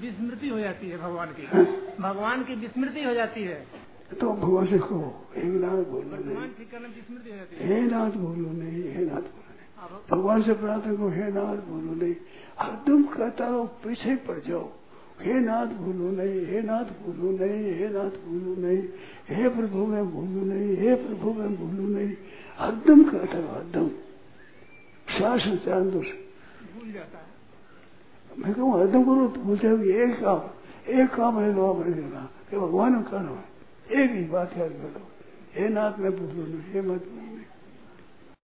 विस्मृति हो जाती है भगवान की। भगवान की विस्मृति हो जाती है। तो भगवान से कहो हे नाथ बोलो नहीं। हो जाती है। हे नाथ बोलो नहीं हे नाथ बोलो नहीं। भगवान। से प्रार्थना करो हे नाथ बोलो नहीं। हरदम कहता रहो पीछे पड़ जाओ। हे नाथ बोलो नहीं हे नाथ बोलो नहीं हे नाथ बोलो नहीं। हे प्रभु मैं बोलू नहीं। हे प्रभु मैं बोलू नहीं। हरदम कहता रहो हरदम श्वास भूल जाता है। मैं कहूँ हरदम करो तो भी एक काम एक काम है लो मर देना कि भगवान करो एक ही बात याद करो हे नाथ, मैं पूछ लू हे मत